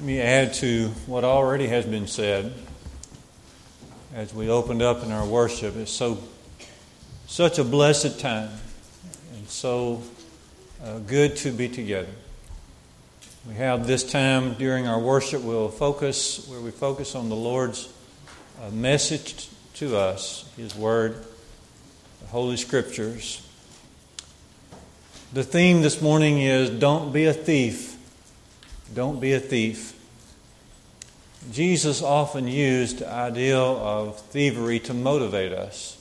Let me add to what already has been said as we opened up in our worship. It's so such a blessed time and so uh, good to be together. We have this time during our worship. We'll focus where we focus on the Lord's uh, message to us, His Word, the Holy Scriptures. The theme this morning is "Don't be a thief." Don't be a thief. Jesus often used the idea of thievery to motivate us.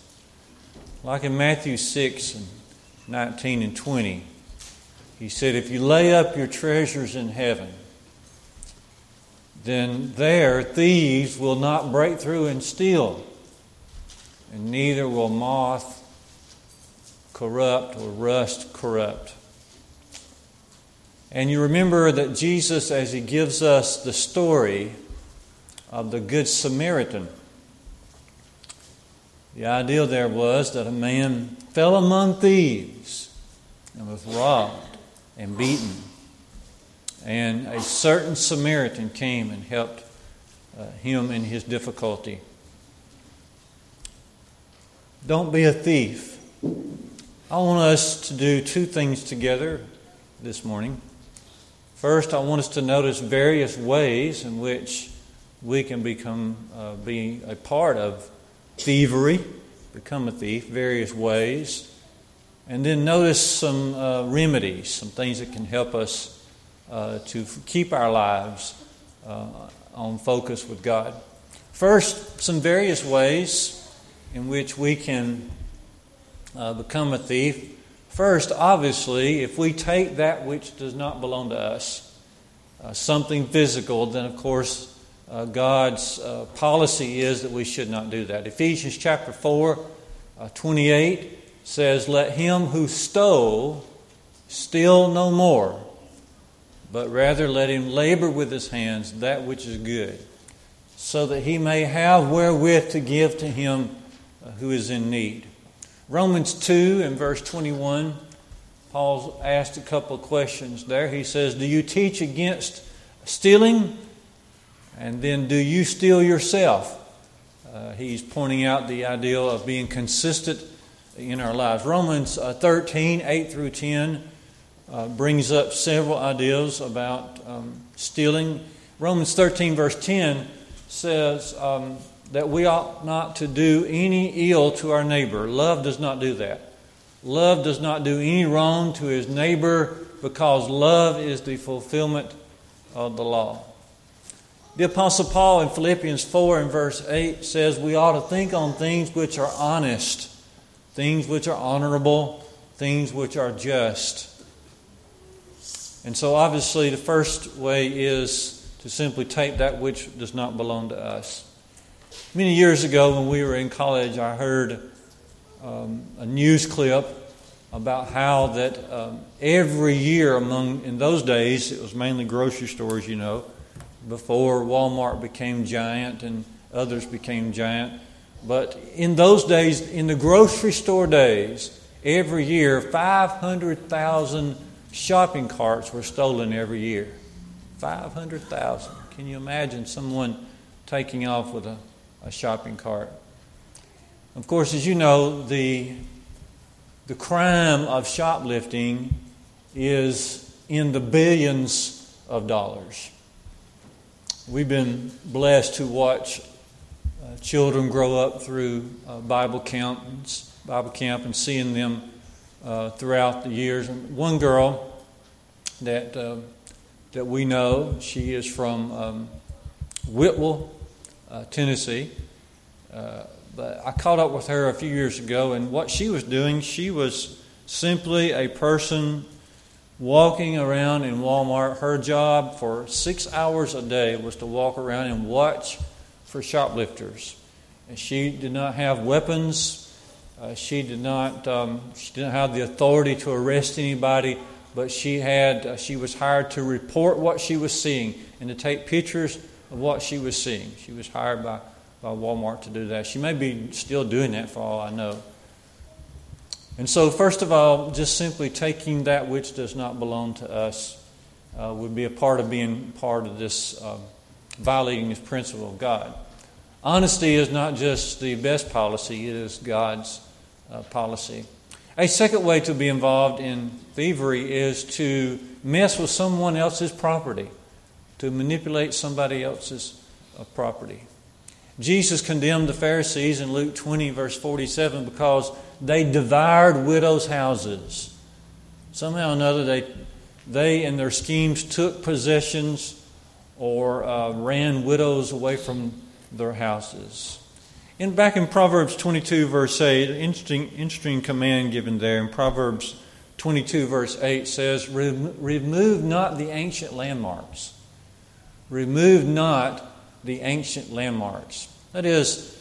Like in Matthew 6 and 19 and 20, he said, If you lay up your treasures in heaven, then there thieves will not break through and steal, and neither will moth corrupt or rust corrupt. And you remember that Jesus, as he gives us the story of the Good Samaritan, the idea there was that a man fell among thieves and was robbed and beaten. And a certain Samaritan came and helped uh, him in his difficulty. Don't be a thief. I want us to do two things together this morning. First, I want us to notice various ways in which we can become uh, be a part of thievery, become a thief, various ways. And then notice some uh, remedies, some things that can help us uh, to keep our lives uh, on focus with God. First, some various ways in which we can uh, become a thief. First, obviously, if we take that which does not belong to us, uh, something physical, then of course uh, God's uh, policy is that we should not do that. Ephesians chapter 4, uh, 28 says, Let him who stole steal no more, but rather let him labor with his hands that which is good, so that he may have wherewith to give to him uh, who is in need. Romans 2 and verse 21, Paul asked a couple of questions there. He says, Do you teach against stealing? And then, do you steal yourself? Uh, he's pointing out the idea of being consistent in our lives. Romans uh, 13, 8 through 10, uh, brings up several ideas about um, stealing. Romans 13, verse 10 says, um, that we ought not to do any ill to our neighbor. Love does not do that. Love does not do any wrong to his neighbor because love is the fulfillment of the law. The Apostle Paul in Philippians 4 and verse 8 says we ought to think on things which are honest, things which are honorable, things which are just. And so, obviously, the first way is to simply take that which does not belong to us. Many years ago, when we were in college, I heard um, a news clip about how that um, every year among in those days it was mainly grocery stores you know before walmart became giant and others became giant. But in those days in the grocery store days every year 500000 shopping carts were stolen every year. 500000 can you imagine someone taking off with a a shopping cart. Of course, as you know, the, the crime of shoplifting is in the billions of dollars. We've been blessed to watch uh, children grow up through uh, Bible camps, Bible camp, and seeing them uh, throughout the years. And one girl that uh, that we know, she is from um, Whitwell, uh, Tennessee. Uh, but I caught up with her a few years ago, and what she was doing, she was simply a person walking around in Walmart. Her job for six hours a day was to walk around and watch for shoplifters. And she did not have weapons. Uh, she did not. Um, she didn't have the authority to arrest anybody. But she had. Uh, she was hired to report what she was seeing and to take pictures of what she was seeing. She was hired by, by Walmart to do that. She may be still doing that for all I know. And so, first of all, just simply taking that which does not belong to us uh, would be a part of being part of this, uh, violating this principle of God. Honesty is not just the best policy, it is God's uh, policy. A second way to be involved in thievery is to mess with someone else's property, to manipulate somebody else's uh, property. Jesus condemned the Pharisees in Luke 20, verse 47, because they devoured widows' houses. Somehow or another, they, they in their schemes took possessions or uh, ran widows away from their houses. And back in Proverbs 22, verse 8, interesting, interesting command given there. In Proverbs 22, verse 8 says, Remove not the ancient landmarks. Remove not the ancient landmarks. That is,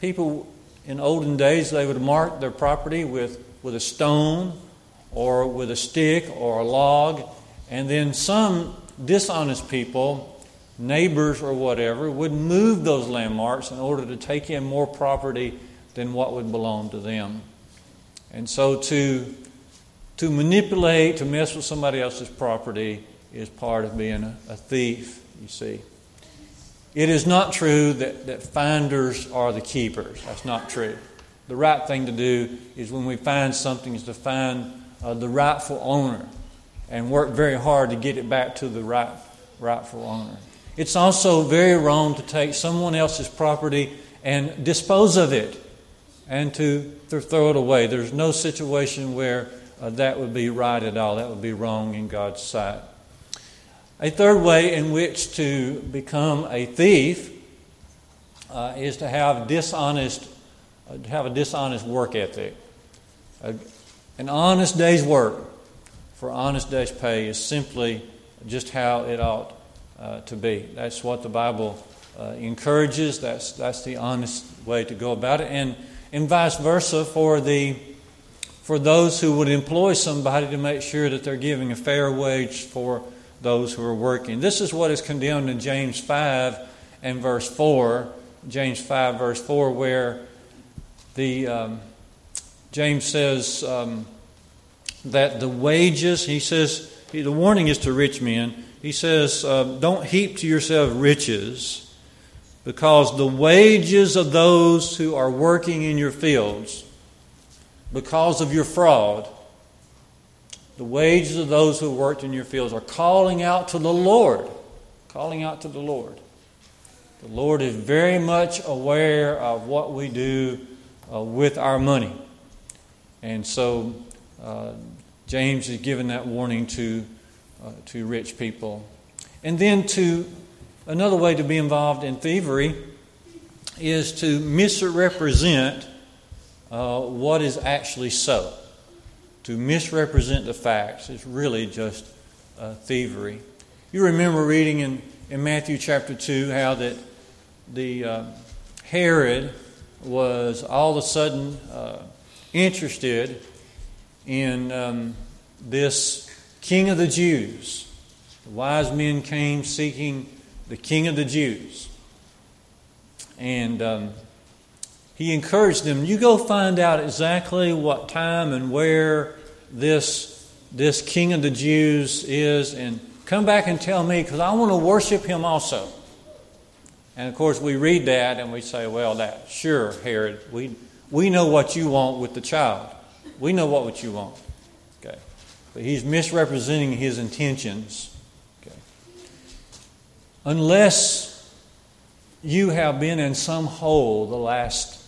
people in olden days, they would mark their property with, with a stone or with a stick or a log, and then some dishonest people neighbors or whatever would move those landmarks in order to take in more property than what would belong to them. And so to, to manipulate, to mess with somebody else's property is part of being a, a thief, you see. It is not true that, that finders are the keepers. That's not true. The right thing to do is when we find something is to find uh, the rightful owner and work very hard to get it back to the right, rightful owner. It's also very wrong to take someone else's property and dispose of it and to, throw it away. There's no situation where uh, that would be right at all. That would be wrong in God's sight. A third way in which to become a thief uh, is to have dishonest, uh, have a dishonest work ethic. an honest day's work for honest day's pay is simply just how it ought uh, to be. That's what the Bible uh, encourages. That's, that's the honest way to go about it. And, and vice versa for, the, for those who would employ somebody to make sure that they're giving a fair wage for those who are working. This is what is condemned in James 5 and verse 4. James 5, verse 4, where the um, James says um, that the wages, he says, the warning is to rich men he says, uh, Don't heap to yourself riches, because the wages of those who are working in your fields, because of your fraud, the wages of those who worked in your fields are calling out to the Lord. Calling out to the Lord. The Lord is very much aware of what we do uh, with our money. And so uh, James is giving that warning to uh, to rich people. And then to another way to be involved in thievery is to misrepresent uh, what is actually so. To misrepresent the facts is really just uh, thievery. You remember reading in, in Matthew chapter 2 how that the uh, Herod was all of a sudden uh, interested in um, this King of the Jews. The wise men came seeking the King of the Jews. And um, he encouraged them, you go find out exactly what time and where this, this King of the Jews is, and come back and tell me, because I want to worship him also. And of course, we read that and we say, well, that, sure, Herod, we, we know what you want with the child. We know what, what you want. Okay. But he's misrepresenting his intentions. Okay. Unless you have been in some hole the last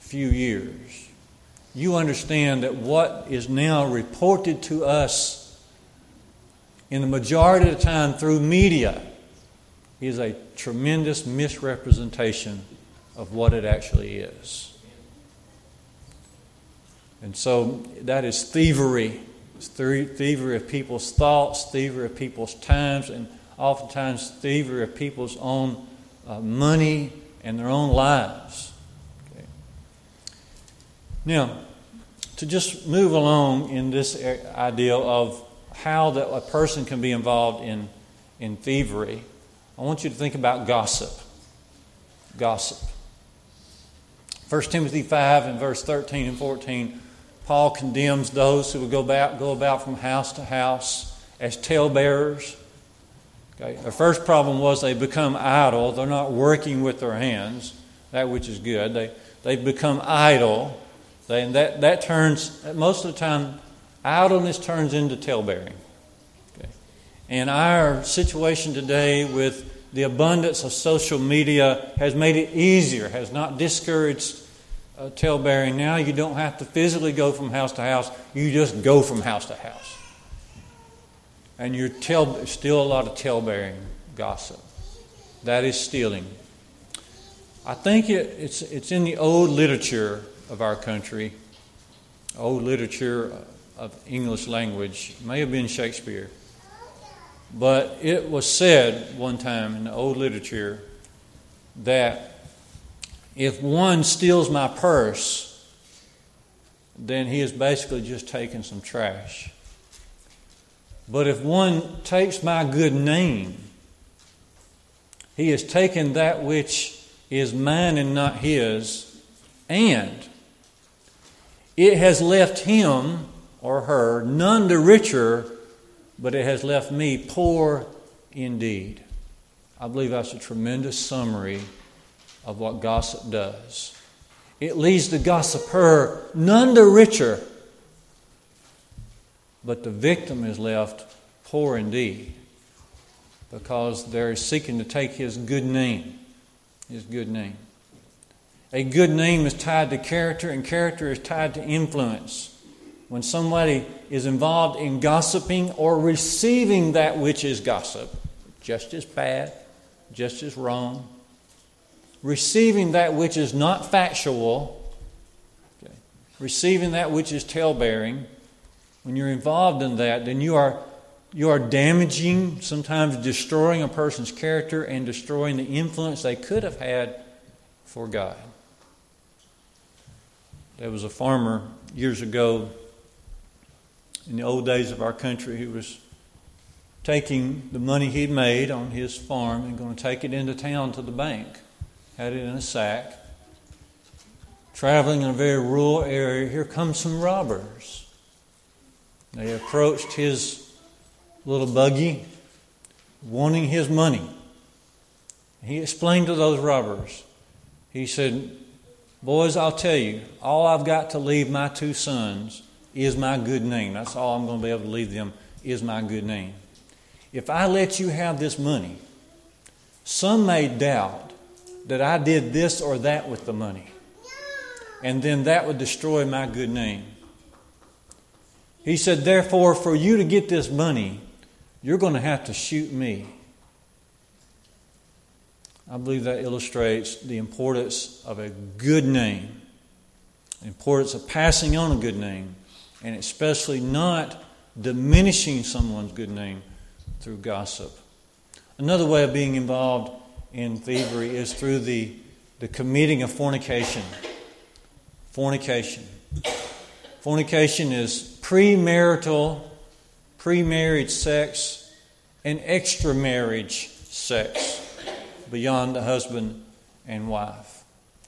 few years, you understand that what is now reported to us in the majority of the time through media is a tremendous misrepresentation of what it actually is. And so that is thievery thievery of people's thoughts, thievery of people's times, and oftentimes thievery of people's own uh, money and their own lives. Now, to just move along in this idea of how that a person can be involved in, in thievery, I want you to think about gossip. Gossip. 1 Timothy 5 and verse 13 and 14 Paul condemns those who would go about, go about from house to house as talebearers. Okay. The first problem was they become idle. They're not working with their hands, that which is good. They, they become idle. And that, that turns, most of the time, idleness turns into talebearing. Okay. And our situation today with the abundance of social media has made it easier, has not discouraged uh, talebearing. Now you don't have to physically go from house to house, you just go from house to house. And you're tell, still a lot of talebearing gossip. That is stealing. I think it, it's, it's in the old literature of our country, old literature of English language, may have been Shakespeare. But it was said one time in the old literature that if one steals my purse, then he is basically just taking some trash. But if one takes my good name, he has taken that which is mine and not his, and it has left him or her none the richer but it has left me poor indeed. I believe that's a tremendous summary of what gossip does. It leaves the gossiper none the richer, but the victim is left poor indeed because they're seeking to take his good name. His good name. A good name is tied to character, and character is tied to influence when somebody is involved in gossiping or receiving that which is gossip, just as bad, just as wrong, receiving that which is not factual, okay, receiving that which is tale-bearing, when you're involved in that, then you are you are damaging, sometimes destroying a person's character and destroying the influence they could have had for God. There was a farmer years ago in the old days of our country, he was taking the money he'd made on his farm and going to take it into town to the bank. Had it in a sack. Traveling in a very rural area, here come some robbers. They approached his little buggy, wanting his money. He explained to those robbers, he said, Boys, I'll tell you, all I've got to leave my two sons is my good name. That's all I'm going to be able to leave them is my good name. If I let you have this money, some may doubt that I did this or that with the money. And then that would destroy my good name. He said, Therefore, for you to get this money, you're going to have to shoot me. I believe that illustrates the importance of a good name, the importance of passing on a good name and especially not diminishing someone's good name through gossip. Another way of being involved in thievery is through the, the committing of fornication. Fornication. Fornication is premarital, pre-marriage sex, and extra marriage sex beyond the husband and wife.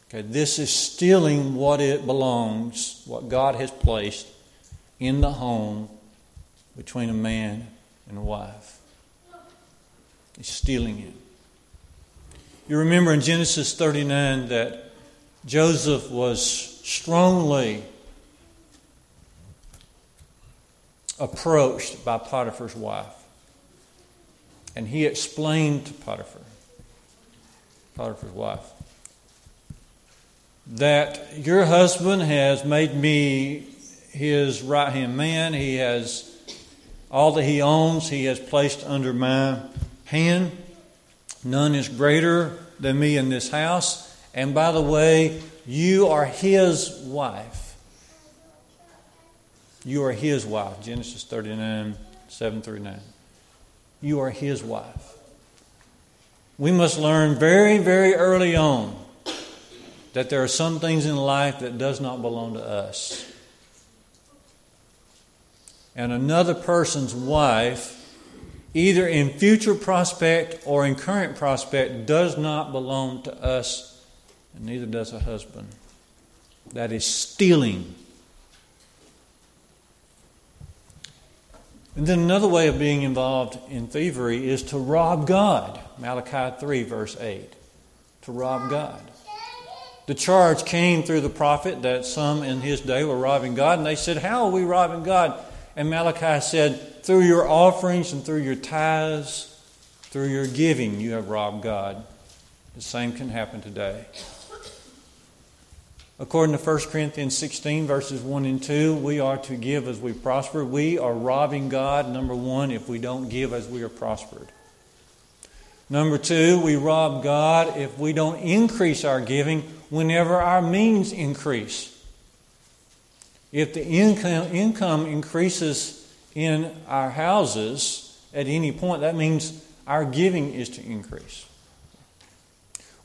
Okay, this is stealing what it belongs, what God has placed in the home between a man and a wife. He's stealing it. You remember in Genesis 39 that Joseph was strongly approached by Potiphar's wife. And he explained to Potiphar, Potiphar's wife, that your husband has made me his right hand man. He has all that he owns, he has placed under my hand. None is greater than me in this house. And by the way, you are his wife. You are his wife. Genesis 39, 7 through 9. You are his wife. We must learn very, very early on that there are some things in life that does not belong to us and another person's wife, either in future prospect or in current prospect, does not belong to us, and neither does a husband. That is stealing. And then another way of being involved in thievery is to rob God. Malachi 3, verse 8. To rob God. The charge came through the prophet that some in his day were robbing God, and they said, How are we robbing God? And Malachi said, Through your offerings and through your tithes, through your giving, you have robbed God. The same can happen today. According to 1 Corinthians 16, verses 1 and 2, we are to give as we prosper. We are robbing God, number one, if we don't give as we are prospered. Number two, we rob God if we don't increase our giving whenever our means increase. If the income, income increases in our houses at any point, that means our giving is to increase.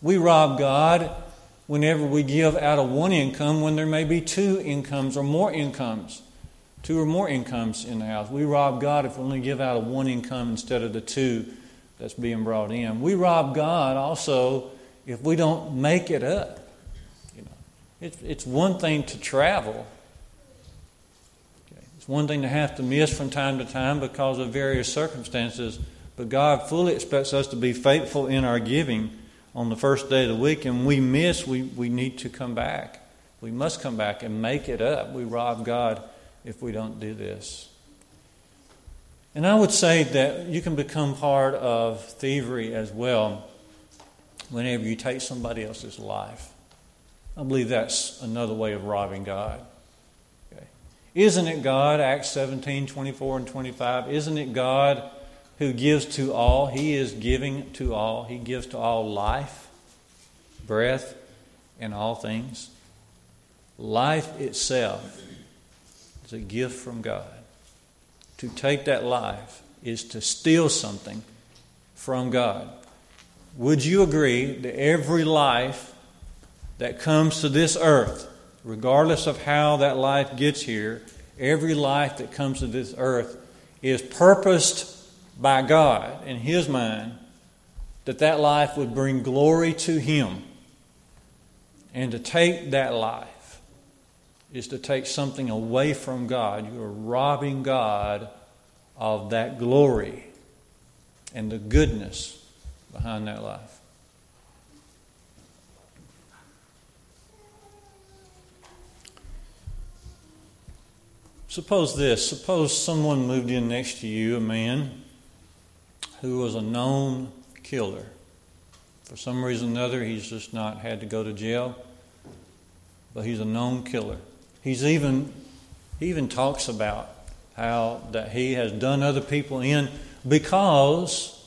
We rob God whenever we give out of one income when there may be two incomes or more incomes, two or more incomes in the house. We rob God if we only give out of one income instead of the two that's being brought in. We rob God also if we don't make it up. You know, it's, it's one thing to travel. Okay. It's one thing to have to miss from time to time because of various circumstances, but God fully expects us to be faithful in our giving on the first day of the week and we miss, we, we need to come back. We must come back and make it up. We rob God if we don't do this. And I would say that you can become part of thievery as well whenever you take somebody else's life. I believe that's another way of robbing God. Okay. Isn't it God, Acts 17, 24 and 25, isn't it God who gives to all. He is giving to all. He gives to all life, breath, and all things. Life itself is a gift from God. To take that life is to steal something from God. Would you agree that every life that comes to this earth, regardless of how that life gets here, every life that comes to this earth is purposed by God in his mind that that life would bring glory to him. And to take that life is to take something away from God. You are robbing God of that glory and the goodness behind that life. Suppose this suppose someone moved in next to you, a man who was a known killer. For some reason or another, he's just not had to go to jail, but he's a known killer. He's even he even talks about how that he has done other people in because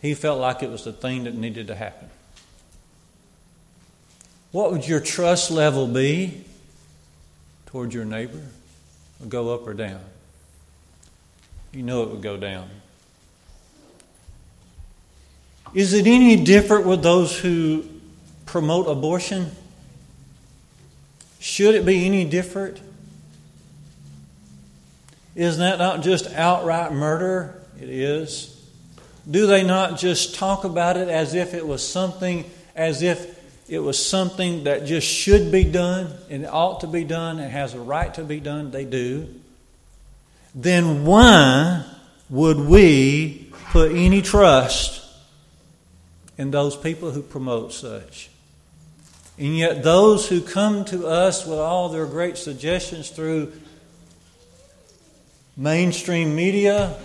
he felt like it was the thing that needed to happen. What would your trust level be toward your neighbor? Would go up or down? You know it would go down. Is it any different with those who promote abortion? Should it be any different? Isn't that not just outright murder? It is. Do they not just talk about it as if it was something, as if it was something that just should be done and ought to be done and has a right to be done? They do. Then why would we put any trust in those people who promote such. And yet, those who come to us with all their great suggestions through mainstream media,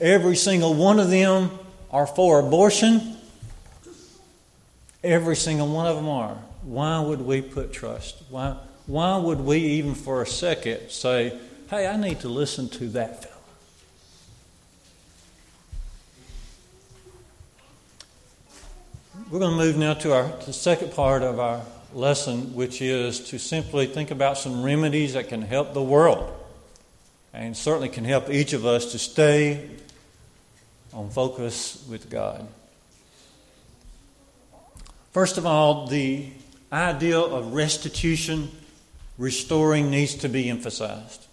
every single one of them are for abortion. Every single one of them are. Why would we put trust? Why, why would we even for a second say, hey, I need to listen to that We're going to move now to our to the second part of our lesson, which is to simply think about some remedies that can help the world and certainly can help each of us to stay on focus with God. First of all, the idea of restitution, restoring, needs to be emphasized.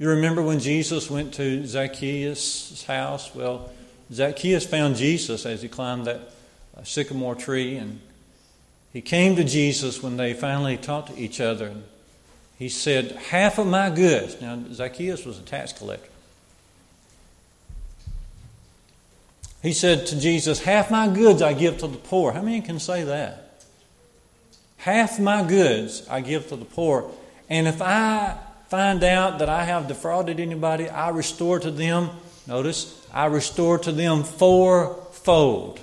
You remember when Jesus went to Zacchaeus' house? Well, Zacchaeus found Jesus as he climbed that a sycamore tree. And he came to Jesus when they finally talked to each other. And he said, Half of my goods. Now, Zacchaeus was a tax collector. He said to Jesus, Half my goods I give to the poor. How many can say that? Half my goods I give to the poor. And if I find out that I have defrauded anybody, I restore to them, notice, I restore to them fourfold.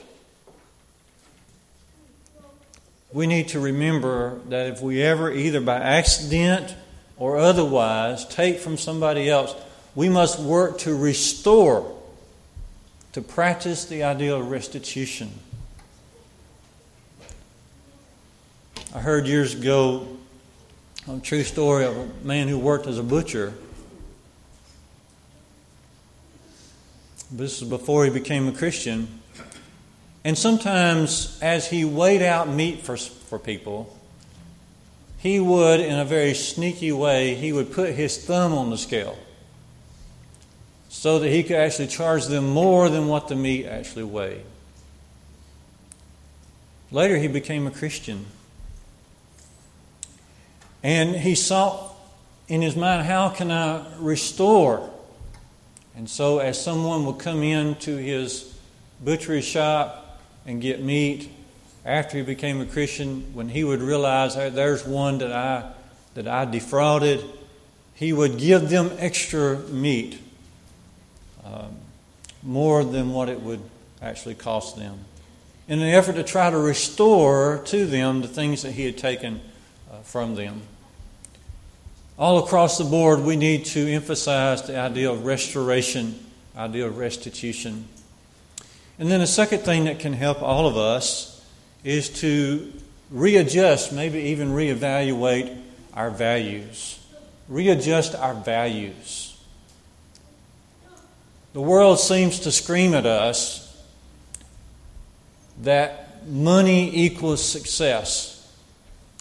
We need to remember that if we ever, either by accident or otherwise, take from somebody else, we must work to restore, to practice the idea of restitution. I heard years ago a true story of a man who worked as a butcher. This was before he became a Christian. And sometimes, as he weighed out meat for, for people, he would, in a very sneaky way, he would put his thumb on the scale so that he could actually charge them more than what the meat actually weighed. Later, he became a Christian. And he sought in his mind, how can I restore? And so, as someone would come into his butchery shop and get meat after he became a Christian, when he would realize hey, there's one that I that I defrauded, he would give them extra meat, um, more than what it would actually cost them, in an effort to try to restore to them the things that he had taken uh, from them. All across the board, we need to emphasize the idea of restoration, idea of restitution. And then a second thing that can help all of us is to readjust, maybe even reevaluate our values. Readjust our values. The world seems to scream at us that money equals success.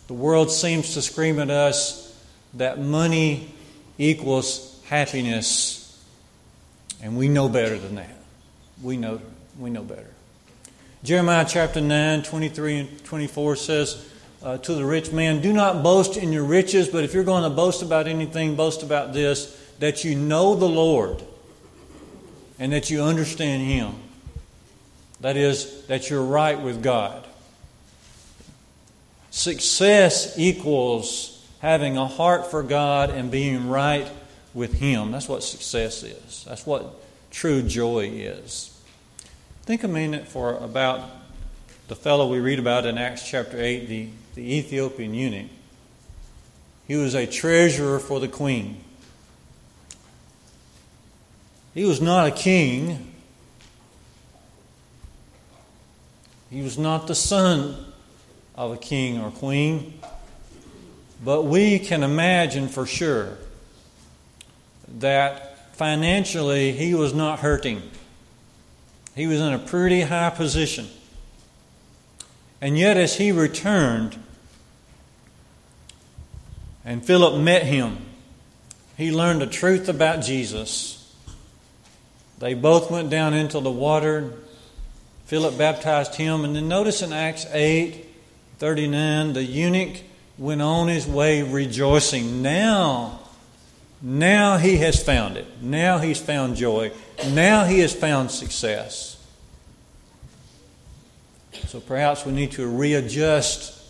The world seems to scream at us that money equals happiness, and we know better than that. We know, we know better. Jeremiah chapter 9, 23 and 24 says uh, to the rich man, Do not boast in your riches, but if you're going to boast about anything, boast about this that you know the Lord and that you understand Him. That is, that you're right with God. Success equals having a heart for God and being right with Him. That's what success is. That's what true joy is. Think a minute for about the fellow we read about in Acts chapter 8, the, the Ethiopian eunuch. He was a treasurer for the queen. He was not a king. He was not the son of a king or queen. But we can imagine for sure that financially he was not hurting. He was in a pretty high position. And yet, as he returned and Philip met him, he learned the truth about Jesus. They both went down into the water. Philip baptized him. And then notice in Acts 8 39, the eunuch went on his way rejoicing. Now, now he has found it. Now he's found joy. Now he has found success. So perhaps we need to readjust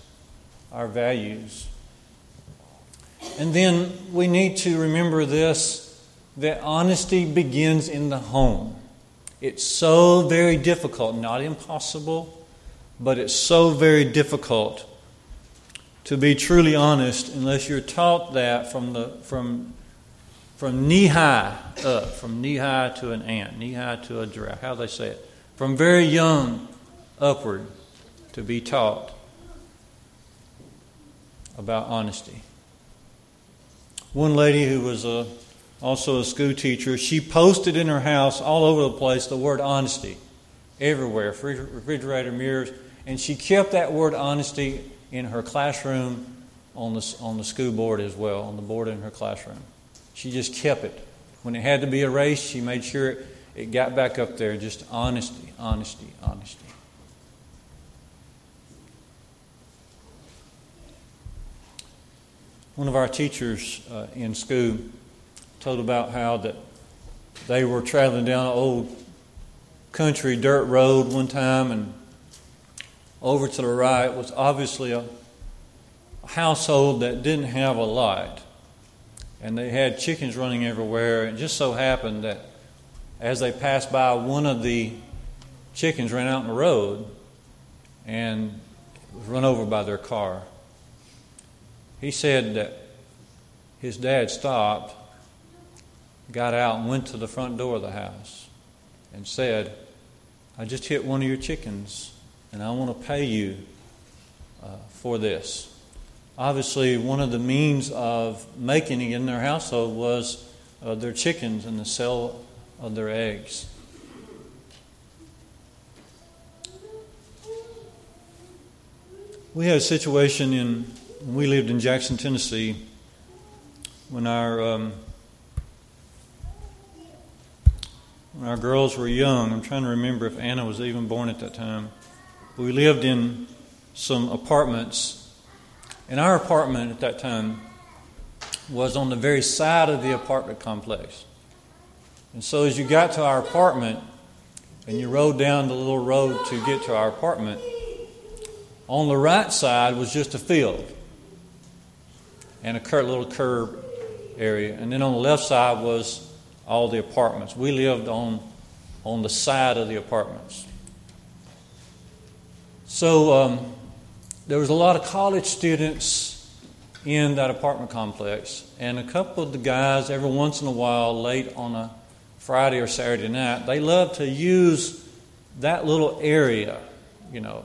our values. And then we need to remember this that honesty begins in the home. It's so very difficult, not impossible, but it's so very difficult to be truly honest unless you're taught that from the from from knee high up, from knee high to an ant, knee high to a giraffe. How do they say it? From very young upward to be taught about honesty. One lady who was a, also a school teacher, she posted in her house all over the place the word honesty everywhere, refrigerator mirrors, and she kept that word honesty in her classroom on the, on the school board as well, on the board in her classroom. She just kept it. When it had to be erased, she made sure it, it got back up there. Just honesty, honesty, honesty. One of our teachers uh, in school told about how that they were traveling down an old country dirt road one time, and over to the right was obviously a household that didn't have a light. And they had chickens running everywhere. It just so happened that as they passed by, one of the chickens ran out in the road and was run over by their car. He said that his dad stopped, got out, and went to the front door of the house and said, I just hit one of your chickens, and I want to pay you uh, for this. Obviously, one of the means of making it in their household was uh, their chickens and the sale of their eggs. We had a situation in when we lived in Jackson, Tennessee, when our um, when our girls were young. I'm trying to remember if Anna was even born at that time. We lived in some apartments, and our apartment at that time was on the very side of the apartment complex. And so, as you got to our apartment and you rode down the little road to get to our apartment, on the right side was just a field and a little curb area. And then on the left side was all the apartments. We lived on, on the side of the apartments. So um, there was a lot of college students in that apartment complex, and a couple of the guys, every once in a while, late on a Friday or Saturday night, they loved to use that little area, you know,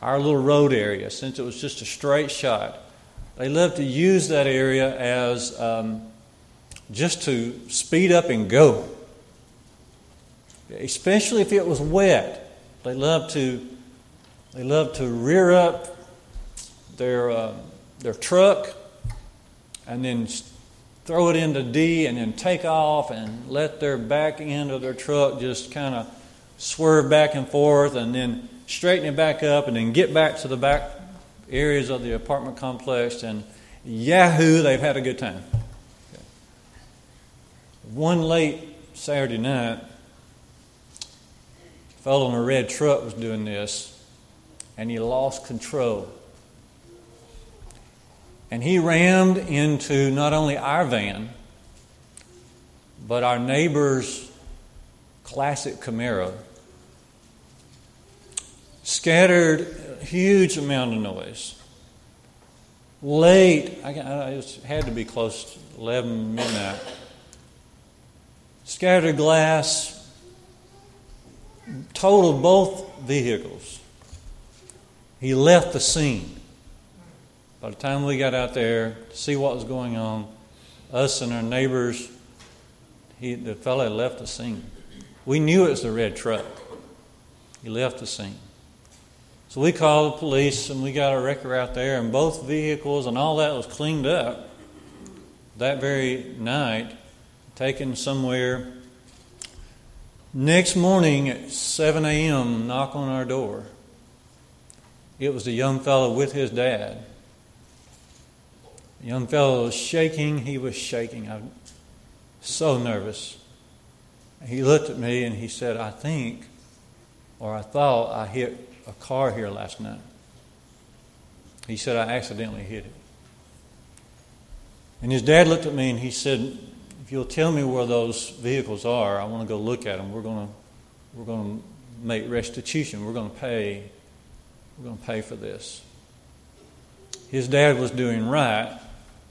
our little road area, since it was just a straight shot, they love to use that area as um, just to speed up and go. Especially if it was wet, they love to they love to rear up their uh, their truck and then throw it into D and then take off and let their back end of their truck just kind of swerve back and forth and then straighten it back up, and then get back to the back areas of the apartment complex, and yahoo, they've had a good time. Okay. One late Saturday night, a fellow in a red truck was doing this, and he lost control. And he rammed into not only our van, but our neighbor's classic Camaro scattered a huge amount of noise. Late, I, it had to be close to 11 midnight. Scattered glass, totaled both vehicles. He left the scene. By the time we got out there to see what was going on, us and our neighbors, he, the fellow had left the scene. We knew it was the red truck. He left the scene. So we called the police and we got a wrecker out there, and both vehicles and all that was cleaned up that very night, taken somewhere. Next morning at 7 a.m., knock on our door. It was the young fellow with his dad. The young fellow was shaking. He was shaking. I'm so nervous. He looked at me and he said, I think, or I thought I hit a car here last night. He said, I accidentally hit it. And his dad looked at me and he said, If you'll tell me where those vehicles are, I want to go look at them. We're going to, we're going to make restitution. We're going to pay. We're going to pay for this. His dad was doing right.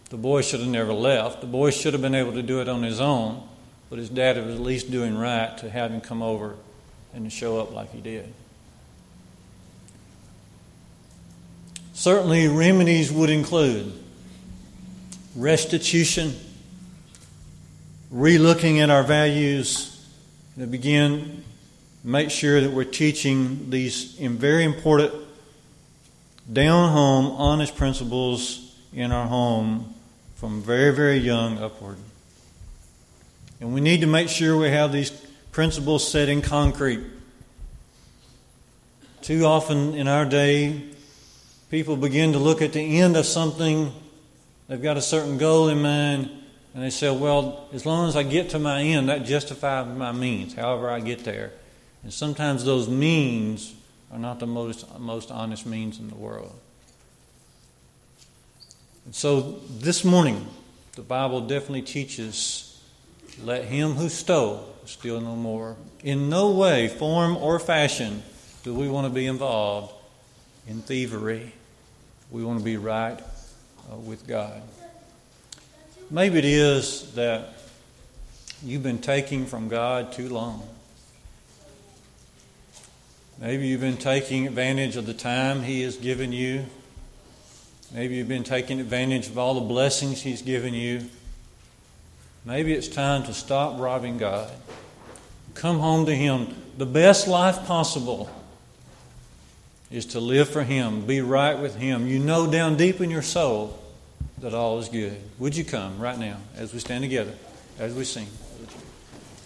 The boy should have never left. The boy should have been able to do it on his own, but his dad was at least doing right to have him come over and to show up like he did. Certainly, remedies would include restitution, relooking at our values, to begin make sure that we're teaching these very important down home, honest principles in our home from very, very young upward. And we need to make sure we have these principles set in concrete. Too often in our day, people begin to look at the end of something, they've got a certain goal in mind, and they say, well, as long as I get to my end, that justifies my means, however I get there. And sometimes those means are not the most, most honest means in the world. And so this morning, the Bible definitely teaches let him who stole steal no more. In no way, form, or fashion do we want to be involved in thievery. We want to be right uh, with God. Maybe it is that you've been taking from God too long. Maybe you've been taking advantage of the time He has given you. Maybe you've been taking advantage of all the blessings He's given you. Maybe it's time to stop robbing God. Come home to Him. The best life possible is to live for Him, be right with Him. You know down deep in your soul that all is good. Would you come right now as we stand together, as we sing?